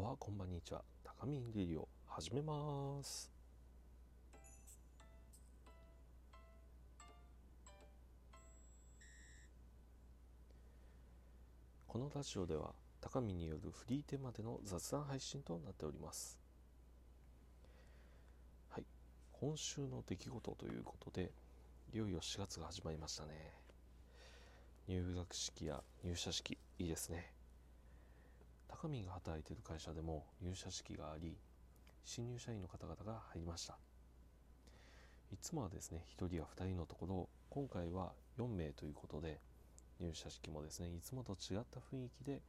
おはこんばんにちは。高見レディオ始めます。このラジオでは高見によるフリーテーマでの雑談配信となっております。はい。今週の出来事ということでいよいよ4月が始まりましたね。入学式や入社式いいですね。高見が働いている会社でも入社式があり新入社員の方々が入りました。いつもはですね1人や2人のところ今回は4名ということで入社式もですねいつもと違った雰囲気で、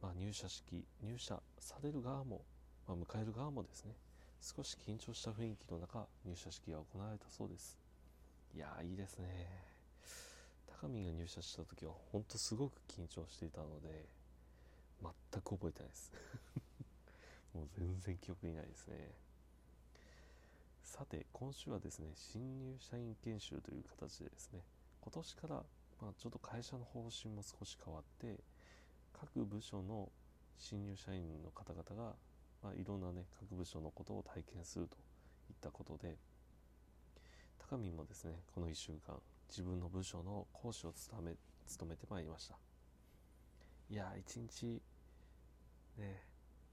まあ、入社式入社される側も、まあ、迎える側もですね少し緊張した雰囲気の中入社式が行われたそうです。いやーいいですね。高見が入社した時は本当すごく緊張していたので全く覚えてないです。もう全然記憶にないですね。さて今週はですね新入社員研修という形でですね今年から、まあ、ちょっと会社の方針も少し変わって各部署の新入社員の方々が、まあ、いろんなね各部署のことを体験するといったことで高見もですねこの1週間自分の部署の講師を務め務めてまいりました。いや一日ね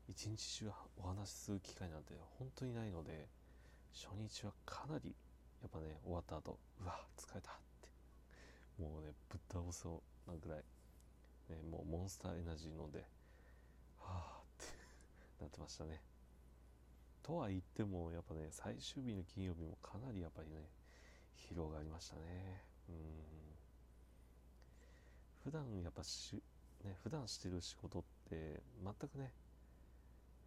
一日中お話しする機会なんて本当にないので初日はかなりやっぱね終わった後うわ疲れたってもうねぶっ倒そうなぐらい、ね、もうモンスターエナジー飲んではあってなってましたね。とは言ってもやっぱね最終日の金曜日もかなりやっぱりね疲労がありましたね。うん。普段やっぱしね普段してる仕事って全くね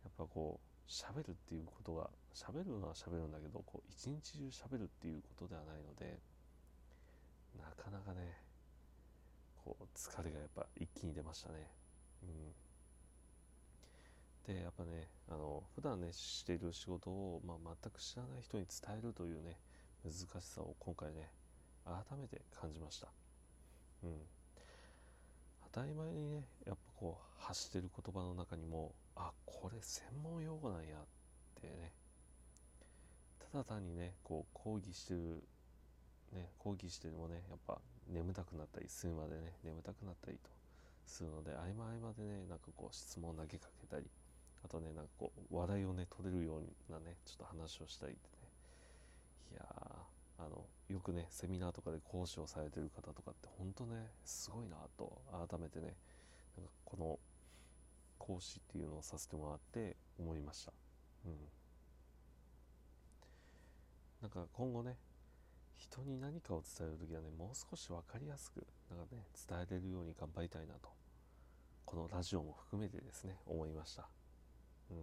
やっぱこう喋るっていうことが喋るのは喋るんだけどこう一日中喋るっていうことではないのでなかなかねこう疲れがやっぱ一気に出ましたね。うん、でやっぱねあの普段ねしている仕事を、まあ、全く知らない人に伝えるというね難しさを今回ね改めて感じました。うん当たり前にねやっぱこう発してる言葉の中にもあこれ専門用語なんやってね。ただ単にねこう講義してるね講義してもねやっぱ眠たくなったりするまでね眠たくなったりとするので合間合間でねなんかこう質問投げかけたりあとねなんかこう笑いをね取れるようなねちょっと話をしたりってね。いやあのよくねセミナーとかで講師をされてる方とかって本当ねすごいなと改めてねなんかこの講師っていうのをさせてもらって思いました。うん、なんか今後ね人に何かを伝える時はねもう少し分かりやすくなんかね伝えれるように頑張りたいなとこのラジオも含めてですね思いました。うん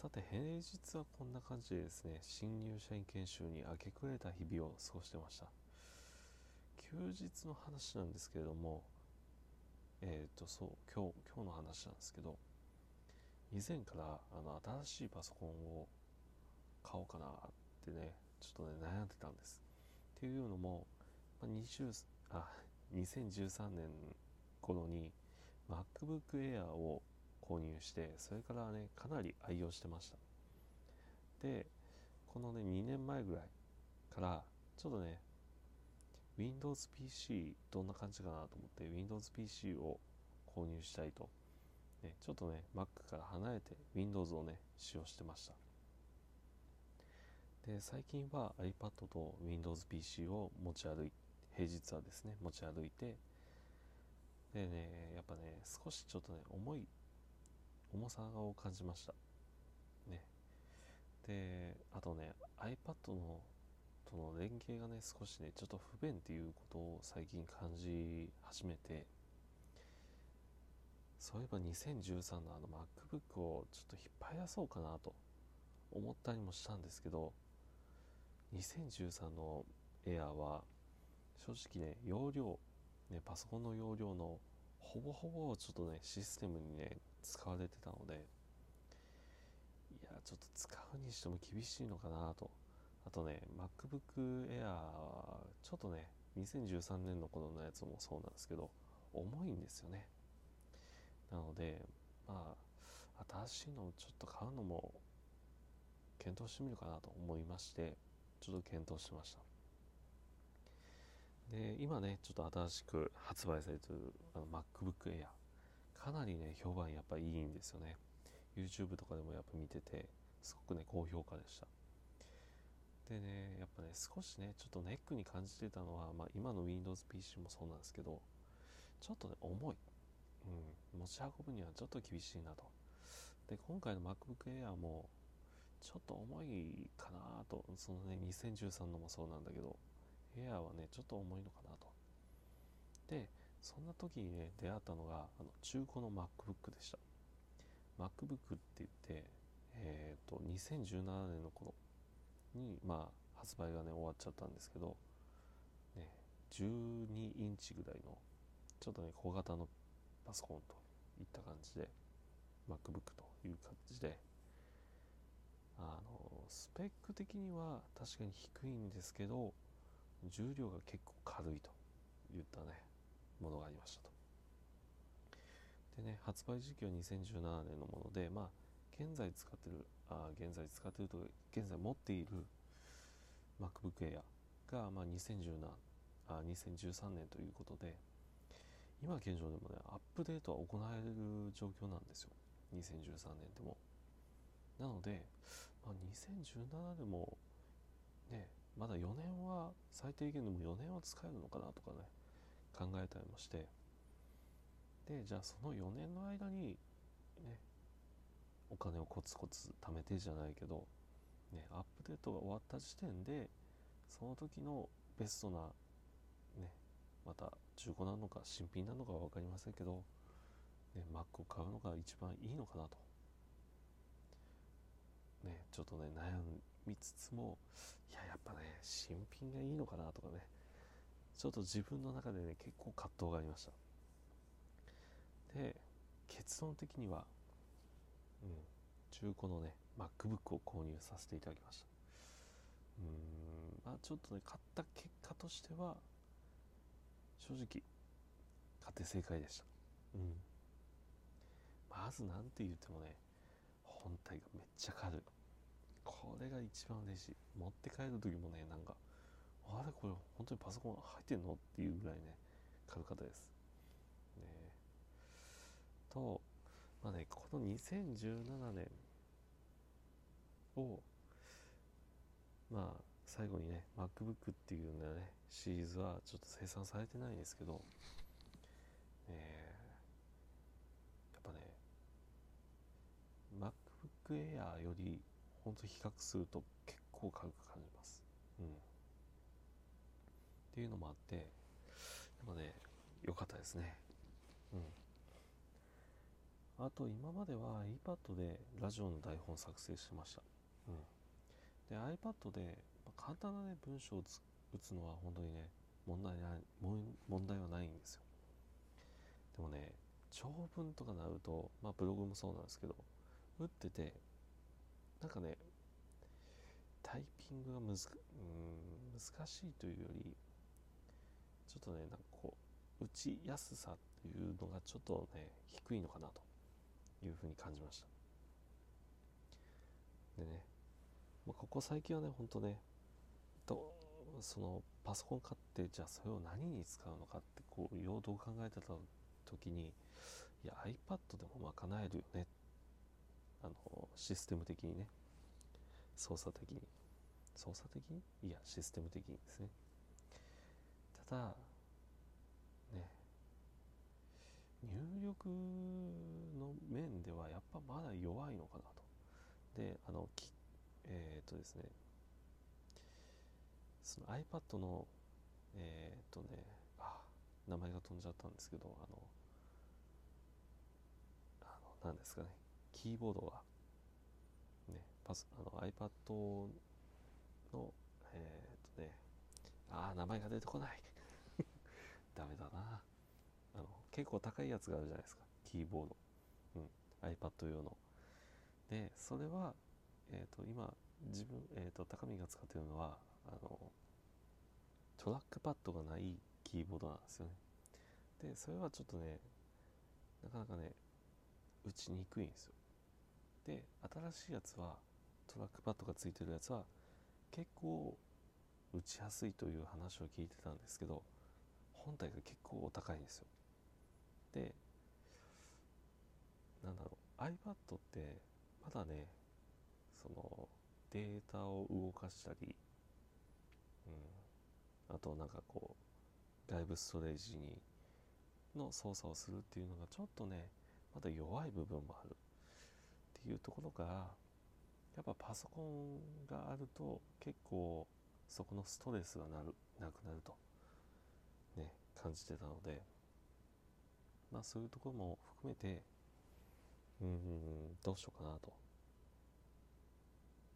さて平日はこんな感じでですね新入社員研修に明け暮れた日々を過ごしてました。休日の話なんですけれどもえっ、ー、とそう今日今日の話なんですけど以前からあの新しいパソコンを買おうかなってねちょっとね悩んでたんです。っていうのも、まあ、20あ2013年頃に MacBook Air を購入してそれからねかなり愛用してました。でこのね2年前ぐらいからちょっとね Windows PC どんな感じかなと思って Windows PC を購入したいと、ね、ちょっとね Mac から離れて Windows をね使用してました。で最近は iPad と Windows PC を持ち歩い平日はですね持ち歩いてでねやっぱね少しちょっとね重い重さを感じました。ね。であとね iPad のとの連携がね少しねちょっと不便っていうことを最近感じ始めてそういえば2013のあの MacBook をちょっと引っ張り出そうかなと思ったりもしたんですけど2013の Air は正直ね容量ねパソコンの容量のほぼほぼちょっとねシステムにね使われてたのでいやちょっと使うにしても厳しいのかなと。あとね MacBook Air はちょっとね2013年の頃のやつもそうなんですけど重いんですよね。なのでまあ新しいのをちょっと買うのも検討してみるかなと思いましてちょっと検討しました。で今ねちょっと新しく発売されてるあの MacBook Air かなりね評判やっぱいいんですよね。YouTube とかでもやっぱ見ててすごくね高評価でした。でねやっぱね少しねちょっとネックに感じてたのは、まあ、今の Windows PC もそうなんですけどちょっとね重い、うん、持ち運ぶにはちょっと厳しいなと。で今回の MacBook Air もちょっと重いかなと。そのね2013のもそうなんだけどエアーはねちょっと重いのかなと。でそんな時にね出会ったのがあの中古の MacBook でした。MacBook って言ってえっ、ー、と2017年の頃にまあ発売がね終わっちゃったんですけど、ね、12インチぐらいのちょっとね小型のパソコンといった感じで MacBook という感じであのスペック的には確かに低いんですけど重量が結構軽いといったねものがありましたと。でね発売時期は2017年のものでまあ現在使ってるあ現在使ってると現在持っている MacBook Air が、まあ、2017あ2013年ということで今現状でもねアップデートは行える状況なんですよ。2013年でも。なので、まあ、2017でもねまだ4年は最低限でも4年は使えるのかなとかね考えたりもして。でじゃあその4年の間にねお金をコツコツ貯めてじゃないけど、ね、アップデートが終わった時点でその時のベストなねまた中古なのか新品なのかは分かりませんけど、ね、Mac を買うのが一番いいのかなと。ねちょっとね悩みつつもいややっぱね新品がいいのかなとかねちょっと自分の中でね結構葛藤がありました。で結論的にはうん中古のね MacBook を購入させていただきました。うんまあちょっとね買った結果としては正直買って正解でした。うん。まず何て言ってもね本体がめっちゃ軽い。これが一番嬉しい。持って帰る時もねなんかあれこれ本当にパソコン入ってんのっていうぐらいね軽かったですねとまあねこの2017年をまあ最後にね MacBook っていうねシリーズはちょっと生産されてないんですけど、えー、やっぱね MacBook Air より本当比較すると結構軽く感じます。うん。っていうのもあって、でもね、良かったですね。うん。あと、今までは iPad でラジオの台本作成しました。うん。で、iPad で、簡単なね、文章を打つのは本当にね、問題ない、問題はないんですよ。でもね、長文とかなると、まあブログもそうなんですけど、打っててなんかねタイピングがむずうん難しいというよりちょっとねなんかこう打ちやすさっていうのがちょっとね低いのかなというふうに感じました。でね、まあ、ここ最近はねほんとねとそのパソコン買ってじゃあそれを何に使うのかってこう用途を考えてた時にいや iPad でも賄えるよね。あのシステム的にね。操作的に。操作的に？いやシステム的にですね。たね入力の面ではやっぱまだ弱いのかなとであのきえっ、とですねその iPad のえっ、とねあ名前が飛んじゃったんですけどあのあの何ですかねキーボードが、ね、パスあの iPad の、えー、っとね、ああ、名前が出てこない。ダメだな。あの、結構高いやつがあるじゃないですか。キーボード。うん。iPad 用の。で、それは、えっ、と、今、自分、えっ、と、高見が使ってるのは、あの、トラックパッドがないキーボードなんですよね。で、それはちょっとね、なかなかね、打ちにくいんですよで新しいやつはトラックパッドがついてるやつは結構打ちやすいという話を聞いてたんですけど本体が結構お高いんですよ。でなんだろう iPad ってまだねそのデータを動かしたり、うん、あとなんかこう外部ストレージにの操作をするっていうのがちょっとねまだ弱い部分もある。っていうところからやっぱパソコンがあると結構そこのストレスがなるなくなると。ね感じてたので。まあそういうところも含めてうんどうしようかなと。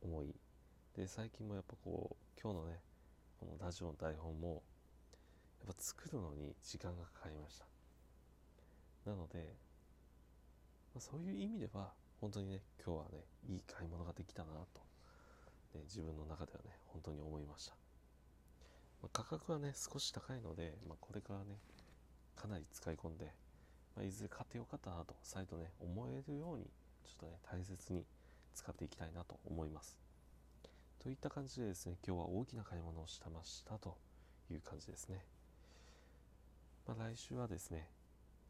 思い。で最近もやっぱこう今日のねこのラジオの台本もやっぱ作るのに時間がかかりました。なので、まあ、そういう意味では本当にね今日はねいい買い物ができたなと、ね、自分の中ではね本当に思いました、まあ、価格はね少し高いので、まあ、これからねかなり使い込んで、まあ、いずれ買ってよかったなと再度ね思えるようにちょっとね大切に使っていきたいなと思います。といった感じでですね今日は大きな買い物をしてましたという感じですね、まあ、来週はですね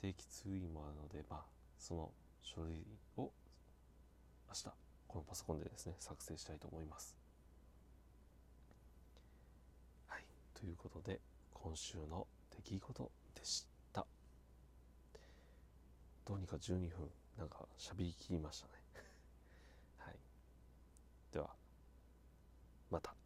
定期通院もあるので、まあ、その書類を明日このパソコンでですね作成したいと思いますはいということで今週の出来事でした。どうにか12分なんか喋りきりましたね。はい。ではまた。